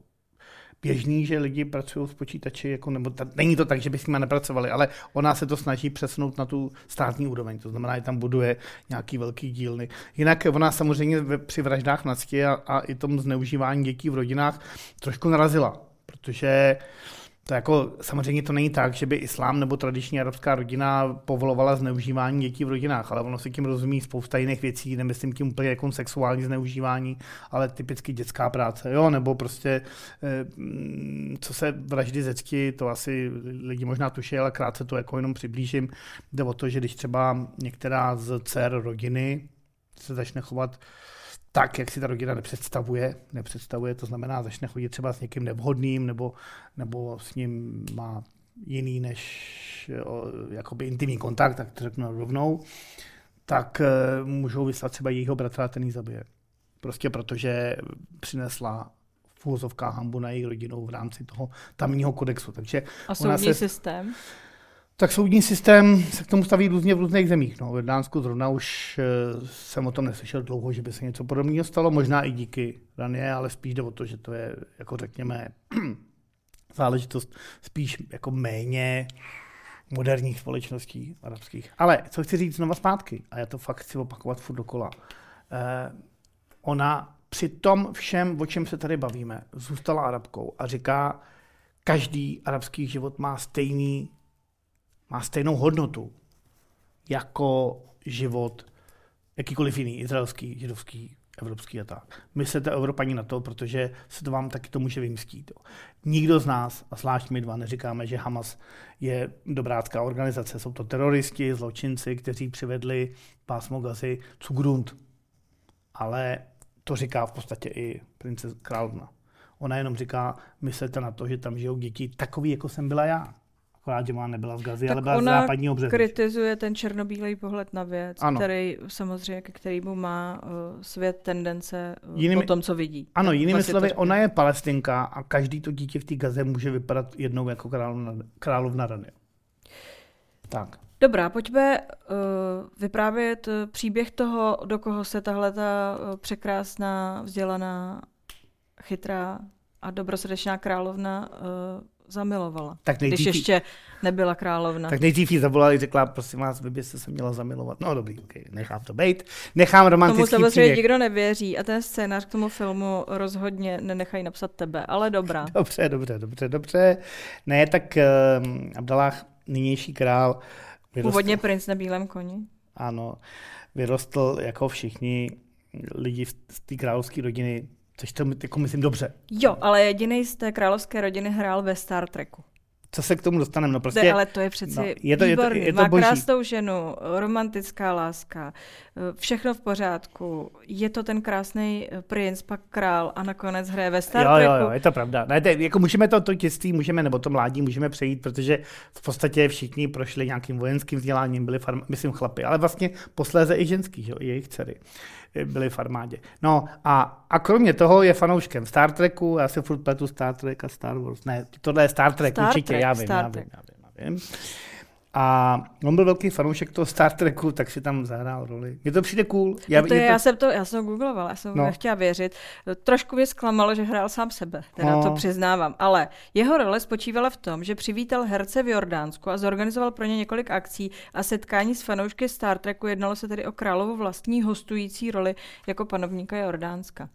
běžný, že lidi pracují s počítači, jako, nebo ta, není to tak, že by s nimi nepracovali, ale ona se to snaží přesunout na tu státní úroveň, to znamená, že tam buduje nějaký velký dílny. Jinak ona samozřejmě při vraždách na a, a i tom zneužívání dětí v rodinách trošku narazila, protože To jako samozřejmě to není tak, že by islám nebo tradiční arabská rodina povolovala zneužívání dětí v rodinách, ale ono si tím rozumí spousta jiných věcí, nemyslím tím úplně jako sexuální zneužívání, ale typicky dětská práce, jo, nebo prostě eh, co se vraždy zecky, to asi lidi možná tuší, ale krátce to jako jenom přiblížím. Jde o to, že když třeba některá z dcer rodiny se začne chovat tak, jak si ta rodina nepředstavuje. Nepředstavuje, to znamená, začne chodit třeba s někým nevhodným, nebo, nebo s ním má jiný než jakoby intimní kontakt, tak to řeknu rovnou, tak uh, můžou vyslat třeba jejího bratra ten ji zabije. Prostě protože přinesla v úvozovkách hambu na její rodinu v rámci toho tamního kodexu. Takže a soudní se, systém? Tak soudní systém se k tomu staví různě v různých zemích. No, v Dánsku zrovna už eh, jsem o tom neslyšel dlouho, že by se něco podobného stalo, možná i díky Ranie, ale spíš jde o to, že to je, jako řekněme, záležitost spíš jako méně moderních společností arabských. Ale co chci říct znova zpátky, a já to fakt chci opakovat furt dokola, eh, ona při tom všem, o čem se tady bavíme, zůstala arabkou a říká, každý arabský život má stejný má stejnou hodnotu jako život jakýkoliv jiný, izraelský, židovský, evropský a tak. Myslete Evropani na to, protože se to vám taky to může vymstít. Nikdo z nás, a zvlášť my dva, neříkáme, že Hamas je dobrácká organizace. Jsou to teroristi, zločinci, kteří přivedli pásmo Gazy zu Grund. Ale to říká v podstatě i princes královna. Ona jenom říká, myslete na to, že tam žijou děti takový, jako jsem byla já akorát, že má nebyla v Gazi, tak ale byla z západního břehu. kritizuje ten černobílej pohled na věc, ano. který samozřejmě, ke kterému má uh, svět tendence uh, jinými, po tom, co vidí. Ano, jinými vlastně slovy, ona je palestinka a každý to dítě v té Gaze může vypadat jednou jako královna, královna rady. Tak. Dobrá, pojďme uh, vyprávět příběh toho, do koho se tahle ta uh, překrásná, vzdělaná, chytrá a dobrosrdečná královna uh, zamilovala. Tak nejdřív, když ještě nebyla královna. Tak nejdřív jí zavolala a řekla, prosím vás, vy byste se měla zamilovat. No dobrý, okay, nechám to být. Nechám romantický Tomu samozřejmě nikdo nevěří a ten scénář k tomu filmu rozhodně nenechají napsat tebe, ale dobrá. Dobře, dobře, dobře, dobře. Ne, tak uh, Abdallah, nynější král. Vyrostl, Původně princ na bílém koni. Ano, vyrostl jako všichni lidi z té královské rodiny Což to jako myslím dobře. Jo, ale jediný z té královské rodiny hrál ve Star Treku. Co se k tomu dostaneme? No prostě, ale to je přeci no, je to, výborný. Je to, je to Má boží. krásnou ženu, romantická láska, všechno v pořádku. Je to ten krásný princ, pak král a nakonec hraje ve Star jo, Treku. Jo, jo, je to pravda. Ne, to, jako můžeme to, to dětství, můžeme, nebo to mládí můžeme přejít, protože v podstatě všichni prošli nějakým vojenským vzděláním, byli, farm, myslím, chlapi, ale vlastně posléze i ženský, jo, i jejich dcery byli v armádě. No a, a kromě toho je fanouškem Star Treku, já si furt pletu Star Trek a Star Wars. Ne, tohle je Star Trek, Star určitě, Trek, já vím, Star já vím, já vím, já vím. A on byl velký fanoušek toho Star Treku, tak si tam zahrál roli. Mně to přijde cool. Já, no to je, to... já jsem to, já jsem googlovala, já jsem no. nechtěla věřit. Trošku mě zklamalo, že hrál sám sebe, teda no. to přiznávám. Ale jeho role spočívala v tom, že přivítal herce v Jordánsku a zorganizoval pro ně několik akcí a setkání s fanoušky Star Treku. Jednalo se tedy o královu vlastní hostující roli jako panovníka Jordánska.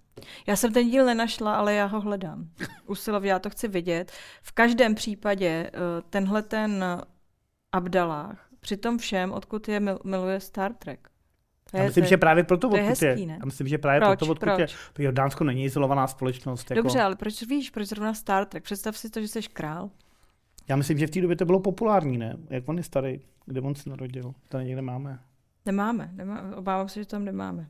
Já jsem ten díl nenašla, ale já ho hledám. Usilově já to chci vidět. V každém případě eh, tenhle ten Abdalách. Při tom všem, odkud je miluje Star Trek. To já myslím, že právě proto, to je hezký, je. Já myslím, že právě proč, proto, odkud proč? je. Jordánsko není izolovaná společnost. Jako... Dobře, ale proč víš, proč zrovna Star Trek? Představ si to, že jsi král. Já myslím, že v té době to bylo populární, ne? Jak on je starý, kde on se narodil. To někde máme. Nemáme, nemá, obávám se, že tam nemáme.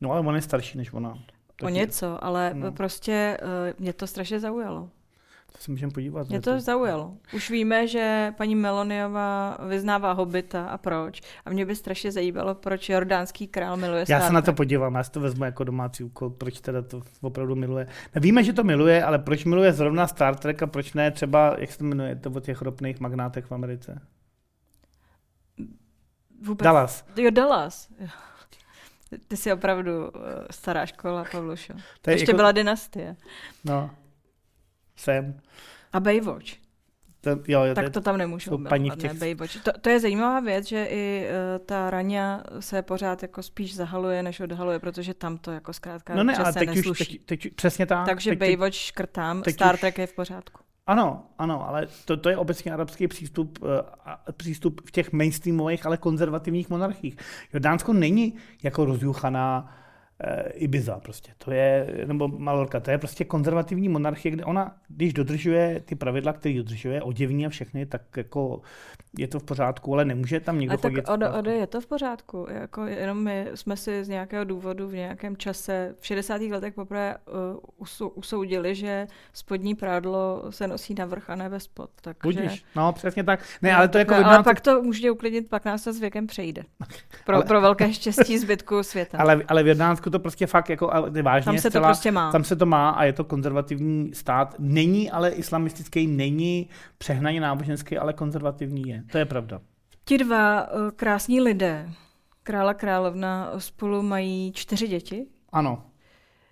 No ale on je starší než ona. Tak o něco, ale no. prostě uh, mě to strašně zaujalo. To se můžeme podívat. Mě to, to zaujalo. Už víme, že paní Meloniová vyznává hobita a proč. A mě by strašně zajímalo, proč jordánský král miluje Star Já se na to podívám, já si to vezmu jako domácí úkol, proč teda to opravdu miluje. No, víme, že to miluje, ale proč miluje zrovna Star Trek a proč ne třeba, jak se to jmenuje, to o těch ropných magnátech v Americe? Vůbec. Dallas. Jo, Dallas. Ty jsi opravdu uh, stará škola, Pavlušo. To Ještě jako... byla dynastie. No, jsem. A Baywatch. To, jo, jo, tak to tam nemůžu paní těch... ne, Baywatch. To, to je zajímavá věc, že i uh, ta Rania se pořád jako spíš zahaluje, než odhaluje, protože tam to jako zkrátka no ne, ale teď už, teď, teď, přesně tak. Takže teď, Baywatch škrtám, teď Star Trek je v pořádku. Ano, ano, ale to, to je obecně arabský přístup, uh, přístup v těch mainstreamových, ale konzervativních monarchiích. Jordánsko není jako rozjuchaná Ibiza prostě, to je, nebo Malorka, to je prostě konzervativní monarchie, kde ona, když dodržuje ty pravidla, které dodržuje, oděvní a všechny, tak jako je to v pořádku, ale nemůže tam někdo a chodit. Tak ode, ode je to v pořádku, jako jenom my jsme si z nějakého důvodu v nějakém čase v 60. letech poprvé uh, usoudili, že spodní prádlo se nosí na vrch a ne ve spod. Takže... Budíš, no přesně tak. Ne, ale to jako no, ale pak to může uklidnit, pak nás to s věkem přejde. Pro, ale... pro velké štěstí zbytku světa. Ale, ale v Jordánsku to prostě fakt jako vážně. Tam se zcela, to prostě má. Tam se to má a je to konzervativní stát. Není ale islamistický, není přehnaně náboženský, ale konzervativní je. To je pravda. Ti dva uh, krásní lidé, krála královna, spolu mají čtyři děti. Ano.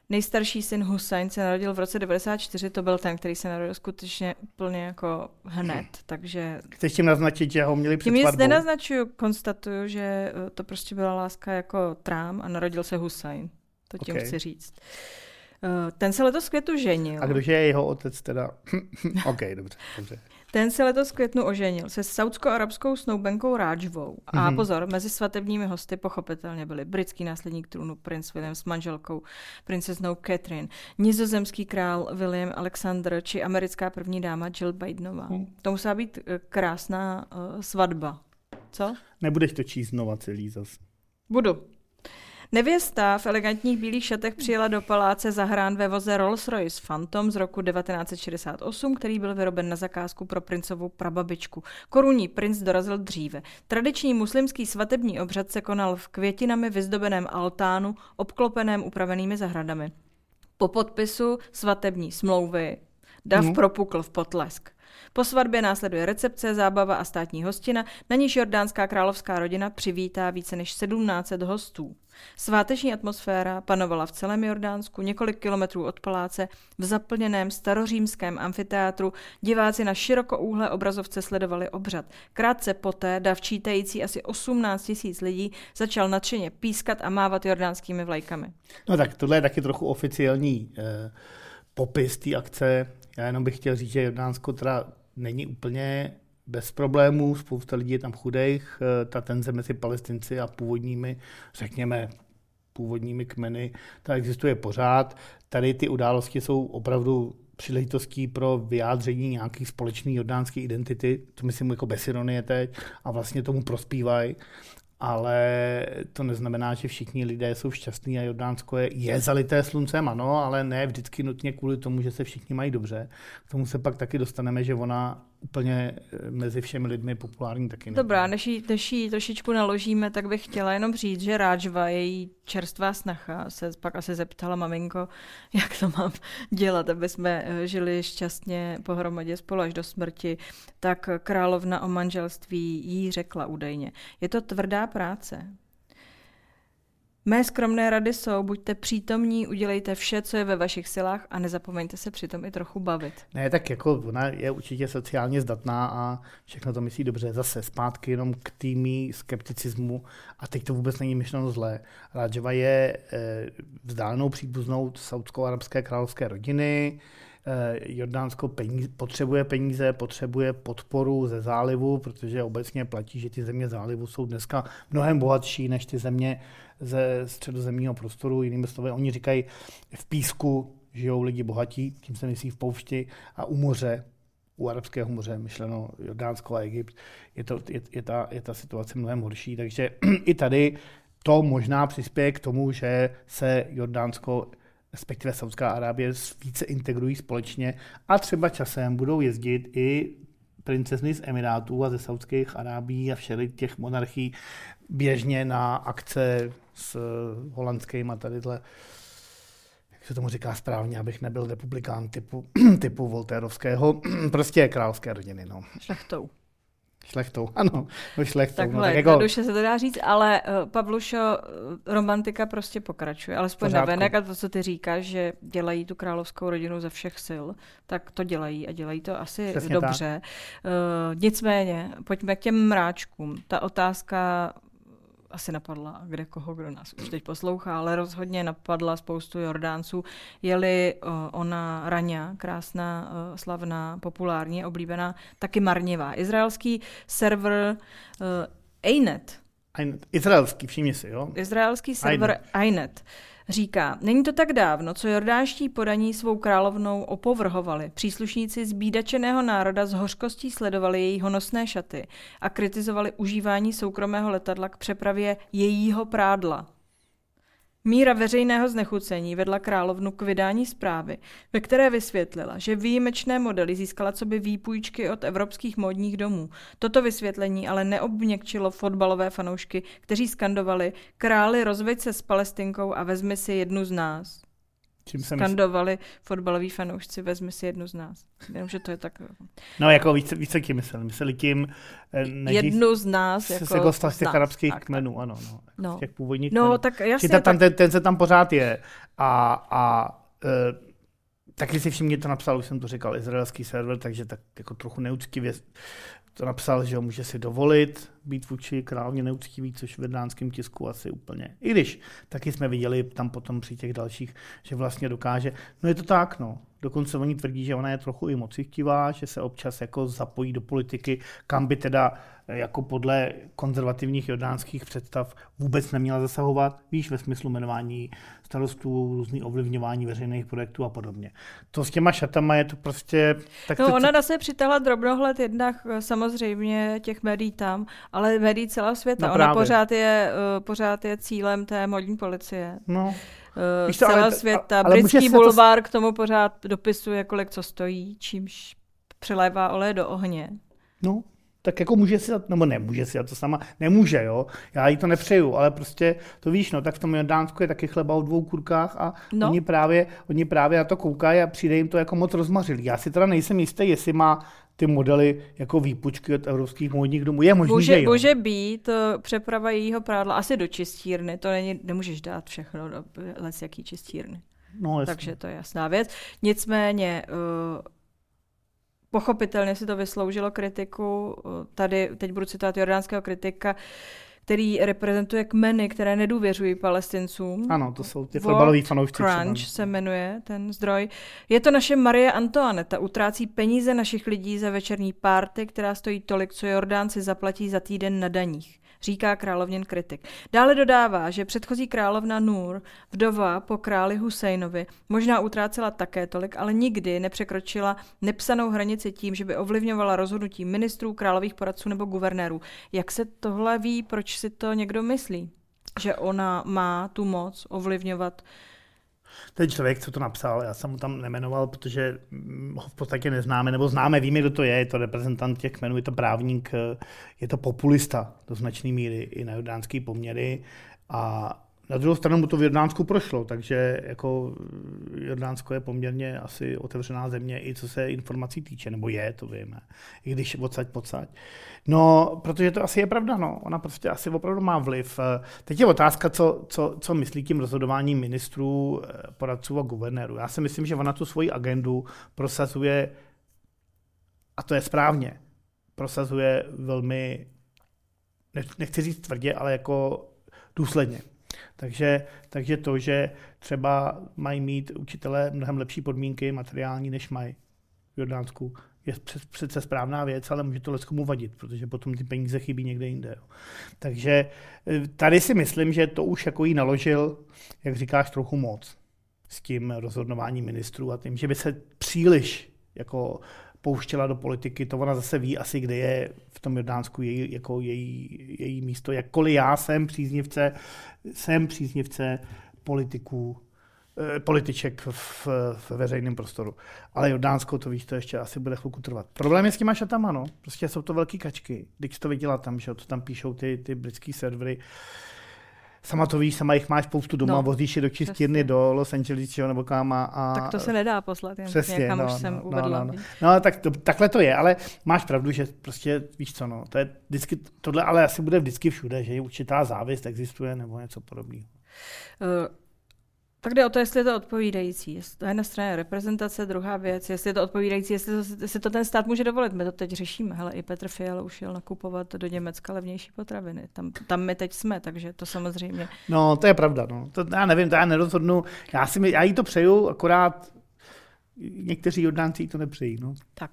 Nejstarší syn Hussein se narodil v roce 94, to byl ten, který se narodil skutečně úplně jako hned, takže... Chceš tím naznačit, že ho měli před Tím nic nenaznačuju, konstatuju, že eh, to prostě byla láska jako trám a narodil se Hussein. To tím okay. chci říct. Eh, ten se letos květu ženil. A kdože je jeho otec teda? OK, dobře, dobře. Ten se letos v květnu oženil se saudsko-arabskou snoubenkou Ráčvou. A mm-hmm. pozor, mezi svatebními hosty pochopitelně byli britský následník trůnu princ William s manželkou princeznou Catherine, nizozemský král William Alexander či americká první dáma Jill Bidenová. Mm. To musela být eh, krásná uh, svatba. Co? Nebudeš to číst znova celý zas. Budu. Nevěsta v elegantních bílých šatech přijela do paláce zahrán ve voze Rolls-Royce Phantom z roku 1968, který byl vyroben na zakázku pro princovou prababičku. Korunní princ dorazil dříve. Tradiční muslimský svatební obřad se konal v květinami vyzdobeném altánu, obklopeném upravenými zahradami. Po podpisu svatební smlouvy Dav hmm. propukl v potlesk. Po svatbě následuje recepce, zábava a státní hostina, na níž jordánská královská rodina přivítá více než 1700 hostů. Sváteční atmosféra panovala v celém Jordánsku, několik kilometrů od paláce, v zaplněném starořímském amfiteátru. Diváci na širokouhlé obrazovce sledovali obřad. Krátce poté dav čítající asi 18 tisíc lidí začal nadšeně pískat a mávat jordánskými vlajkami. No tak tohle je taky trochu oficiální eh, popis té akce. Já jenom bych chtěl říct, že Jordánsko teda není úplně bez problémů, spousta lidí je tam chudejch, eh, ta tenze mezi palestinci a původními, řekněme, původními kmeny, ta existuje pořád. Tady ty události jsou opravdu příležitostí pro vyjádření nějakých společné jordánské identity, to myslím jako bez ironie teď, a vlastně tomu prospívají ale to neznamená, že všichni lidé jsou šťastní a Jordánsko je, je zalité sluncem, ano, ale ne vždycky nutně kvůli tomu, že se všichni mají dobře. K tomu se pak taky dostaneme, že ona úplně eh, mezi všemi lidmi populární taky ne. Dobrá, než jí, než jí trošičku naložíme, tak bych chtěla jenom říct, že Rážva, její čerstvá snacha, se pak asi zeptala maminko, jak to mám dělat, aby jsme eh, žili šťastně pohromadě spolu až do smrti, tak královna o manželství jí řekla údajně. Je to tvrdá práce, Mé skromné rady jsou, buďte přítomní, udělejte vše, co je ve vašich silách a nezapomeňte se přitom i trochu bavit. Ne, tak jako ona je určitě sociálně zdatná a všechno to myslí dobře. Zase zpátky jenom k týmí skepticismu a teď to vůbec není myšleno zlé. Rajava je eh, vzdálenou příbuznou saudsko-arabské královské rodiny, Eh, Jordánsko peníze, potřebuje peníze, potřebuje podporu ze zálivu, protože obecně platí, že ty země zálivu jsou dneska mnohem bohatší než ty země ze středozemního prostoru. Jinými slovy, oni říkají, v písku žijou lidi bohatí, tím se myslí v poušti, a u moře, u arabského moře, myšleno Jordánsko a Egypt, je, to, je, je, ta, je ta situace mnohem horší. Takže i tady to možná přispěje k tomu, že se Jordánsko respektive Saudská Arábie více integrují společně a třeba časem budou jezdit i princezny z Emirátů a ze Saudských Arábí a všech těch monarchií běžně na akce s holandským a tadyhle jak se tomu říká správně, abych nebyl republikán typu, typu Voltérovského, prostě královské rodiny. No. Šlechtou. Šlechtou, ano, no šlechtou. Takhle, no, tak jako... duše se to dá říct, ale uh, Pavlušo, eh, romantika prostě pokračuje, alespoň navenek a to, co ty říkáš, že dělají tu královskou rodinu ze všech sil, tak to dělají a dělají to asi Přesně dobře. Uh, nicméně, pojďme k těm mráčkům. Ta otázka asi napadla kde koho, kdo nás už teď poslouchá, ale rozhodně napadla spoustu Jordánců, jeli uh, ona Raňa, krásná, uh, slavná, populární, oblíbená, taky marnivá. Izraelský server Einet. Einet. Izraelský, všimni si, jo? Izraelský server Einet. Einet Říká, není to tak dávno, co jordánští podaní svou královnou opovrhovali. Příslušníci zbídačeného národa s hořkostí sledovali její honosné šaty a kritizovali užívání soukromého letadla k přepravě jejího prádla. Míra veřejného znechucení vedla královnu k vydání zprávy, ve které vysvětlila, že výjimečné modely získala co by výpůjčky od evropských módních domů. Toto vysvětlení ale neobměkčilo fotbalové fanoušky, kteří skandovali králi rozveď se s palestinkou a vezmi si jednu z nás. Čím jsem skandovali mysl... fotbaloví fanoušci, vezmi si jednu z nás. Jenom, že to je tak... No, jako více, více tím mysleli. Mysleli tím... Eh, nejdřív, jednu z nás. Jako, jako z těch arabských tak, kmenů, ano. No, no. Z těch původních no, kmenů. tak jasně. Ta, tam, ten, ten se tam pořád je. A, a e, taky si všimně to napsal, už jsem to říkal, izraelský server, takže tak jako trochu neúctivě to napsal, že ho může si dovolit být vůči královně neúctivý, což v jednánském tisku asi úplně. I když taky jsme viděli tam potom při těch dalších, že vlastně dokáže. No je to tak, no. Dokonce oni tvrdí, že ona je trochu i mocichtivá, že se občas jako zapojí do politiky, kam by teda jako podle konzervativních jordánských představ vůbec neměla zasahovat, víš, ve smyslu jmenování starostů, různý ovlivňování veřejných projektů a podobně. To s těma šatama je to prostě... Tak no, to, ona se přitahla drobnohled jednak eh, samozřejmě těch médií tam, ale médií celého světa. No, ona pořád je, uh, pořád je cílem té modní policie. No. Uh, Víš to, celého ale, světa. Ale Britský bulvár to... k tomu pořád dopisuje, kolik co stojí, čímž přelévá oleje do ohně. No, tak jako může si dát, nebo nemůže si dát to sama, nemůže, jo, já jí to nepřeju, ale prostě to víš, no, tak v tom Jordánsku je taky chleba o dvou kurkách a no. oni, právě, oni právě na to koukají a přijde jim to jako moc rozmařilý. Já si teda nejsem jistý, jestli má ty modely jako výpučky od evropských módních domů. Je možný, může, že jo. Může být uh, přeprava jejího prádla asi do čistírny, to není, nemůžeš dát všechno do les jaký čistírny. No, jasný. Takže to je jasná věc. Nicméně uh, pochopitelně si to vysloužilo kritiku. Tady teď budu citovat jordánského kritika, který reprezentuje kmeny, které nedůvěřují palestincům. Ano, to jsou ty fotbaloví fanoušci. Crunch se jmenuje ten zdroj. Je to naše Marie Antoaneta, utrácí peníze našich lidí za večerní párty, která stojí tolik, co Jordánci zaplatí za týden na daních říká královněn kritik. Dále dodává, že předchozí královna Nur, vdova po králi Husejnovi, možná utrácela také tolik, ale nikdy nepřekročila nepsanou hranici tím, že by ovlivňovala rozhodnutí ministrů, králových poradců nebo guvernérů. Jak se tohle ví, proč si to někdo myslí? Že ona má tu moc ovlivňovat ten člověk, co to napsal, já jsem mu tam nemenoval, protože ho v podstatě neznáme, nebo známe, víme, kdo to je, je to reprezentant těch kmenů, je to právník, je to populista do značné míry i na jordánské poměry a na druhou stranu mu to v Jordánsku prošlo, takže jako Jordánsko je poměrně asi otevřená země i co se informací týče, nebo je, to víme, i když odsaď pocať. No, protože to asi je pravda, no. Ona prostě asi opravdu má vliv. Teď je otázka, co, co, co myslí tím rozhodováním ministrů, poradců a guvernérů. Já si myslím, že ona tu svoji agendu prosazuje, a to je správně, prosazuje velmi, nechci říct tvrdě, ale jako důsledně. Takže, takže to, že třeba mají mít učitelé mnohem lepší podmínky materiální, než mají v Jordánsku, je přece správná věc, ale může to leckomu vadit, protože potom ty peníze chybí někde jinde. Takže eh, tady si myslím, že to už jako jí naložil, jak říkáš, trochu moc s tím rozhodnováním ministrů a tím, že by se příliš jako pouštěla do politiky, to ona zase ví asi, kde je v tom Jordánsku její, jako její, její místo. Jakkoliv já jsem příznivce, jsem příznivce politiků, eh, političek v, v veřejném prostoru. Ale Jordánsko, to víš, to ještě asi bude chvilku trvat. Problém je s těma šatama, no. Prostě jsou to velké kačky. Když to viděla tam, že to tam píšou ty, ty britské servery, sama to víš, sama jich máš spoustu doma, no, vozíš je do čistírny přesně. do Los Angeles nebo kam a, a... Tak to se nedá poslat, jen přesně, někam no, už jsem no, uvedla. No, no. no tak to, takhle to je, ale máš pravdu, že prostě víš co, no, to je vždycky, tohle ale asi bude vždycky všude, že určitá závist existuje nebo něco podobného. Uh, Tak jde o to, jestli je to odpovídající. To je na straně reprezentace, druhá věc, jestli je to odpovídající, jestli to, to ten stát může dovolit. My to teď řešíme. Hele, i Petr Fiala už jel nakupovat do Německa levnější potraviny. Tam, tam my teď jsme, takže to samozřejmě. No, to je pravda. No. To, já nevím, to já nerozhodnu. Já, si, já jí to přeju, akorát někteří Jordánci to nepřejí. No. Tak.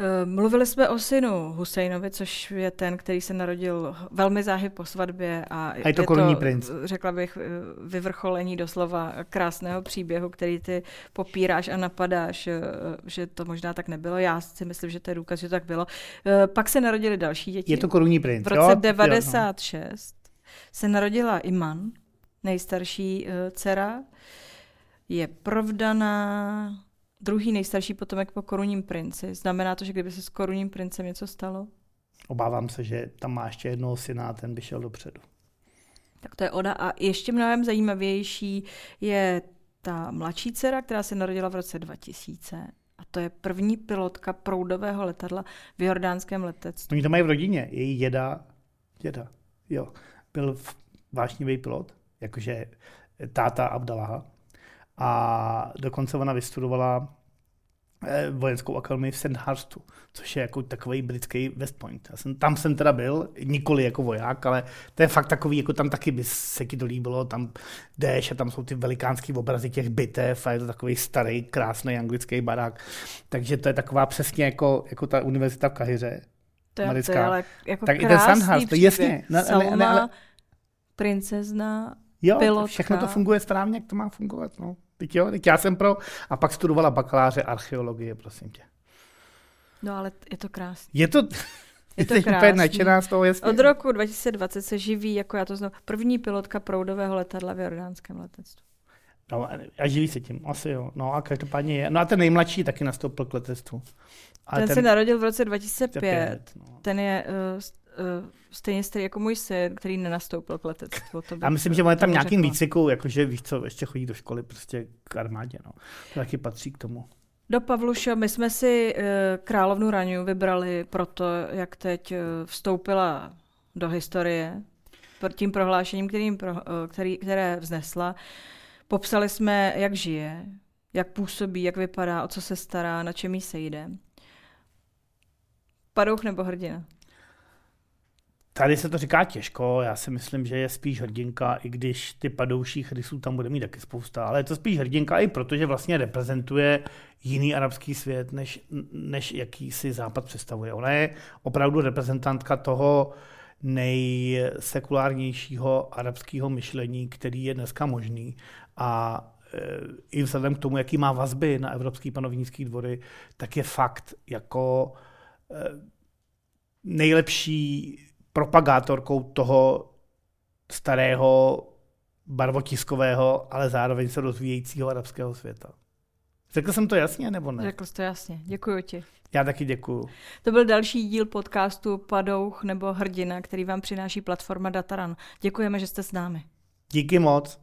Eh, mluvili jsme o synu Husejnovi, což je ten, který se narodil velmi záhy po svatbě. A, a je to korunní princ. Řekla bych eh, vyvrcholení doslova krásného příběhu, který ty popíráš a napadáš, eh, že to možná tak nebylo. Já si myslím, že to je důkaz, že to tak bylo. Pak se narodili další děti. Je to korunní princ. V roce jo? 96 jo, no. se narodila Iman, nejstarší dcera. Je provdaná, druhý nejstarší potomek po korunním princi. Znamená to, že kdyby se s korunním princem něco stalo? Obávám se, že tam má ještě jednoho syna a ten by šel dopředu. Tak to je Oda. A ještě mnohem zajímavější je ta mladší dcera, která se narodila v roce 2000. A to je první pilotka proudového letadla v jordánském letectví. Oni to mají v rodině. Její děda, děda, jo, byl vášnivý pilot, jakože táta Abdallaha. A dokonce ona vystudovala eh, vojenskou akademii v Sandhurstu, což je jako takový britský West Point. Já jsem, tam jsem teda byl, nikoli jako voják, ale to je fakt takový, jako tam taky by se ti to líbilo, tam jdeš a tam jsou ty velikánský obrazy těch bitev a je to takový starý, krásný anglický barák. Takže to je taková přesně jako, jako ta univerzita v Kahiře. To je, to je ale jako tak i ten Sandhurst, to jasně. Ne, ne, ne, ale... princezna Jo, pilotka. všechno to funguje správně, jak to má fungovat. No. Teď jo, teď já jsem pro a pak studovala bakaláře archeologie, prosím tě. No ale je to krásné. Je to, je to krásné. z toho, jasně. Od roku 2020 se živí, jako já to znám, první pilotka proudového letadla v jordánském letectvu. No a živí se tím, asi jo. No a každopádně je. No a ten nejmladší taky nastoupil k letectvu. ten, ten se narodil v roce 2005. 2005 no. Ten je uh, stejně starý jako můj syn, který nenastoupil k letectvu. To Já myslím, že on je tam nějakým výcviku, jakože víš co, ještě chodí do školy prostě k armádě. No. To taky patří k tomu. Do Pavluša, my jsme si uh, královnu Raňu vybrali proto, jak teď uh, vstoupila do historie, tím prohlášením, kterým uh, který, které vznesla. Popsali jsme, jak žije, jak působí, jak vypadá, o co se stará, na čem jí se jde. Padouch nebo hrdina? Tady se to říká těžko, já si myslím, že je spíš hrdinka, i když ty padouších rysů tam bude mít taky spousta, ale je to spíš hrdinka i protože vlastně reprezentuje jiný arabský svět, než, než jaký si Západ představuje. Ona je opravdu reprezentantka toho nejsekulárnějšího arabského myšlení, který je dneska možný a e, i vzhledem k tomu, jaký má vazby na evropský panovnický dvory, tak je fakt jako e, nejlepší propagátorkou toho starého barvotiskového, ale zároveň se rozvíjejícího arabského světa. Řekl jsem to jasně, nebo ne? Řekl jsi to jasně. Děkuji ti. Já taky děkuju. To byl další díl podcastu Padouch nebo Hrdina, který vám přináší platforma Dataran. Děkujeme, že jste s námi. Díky moc.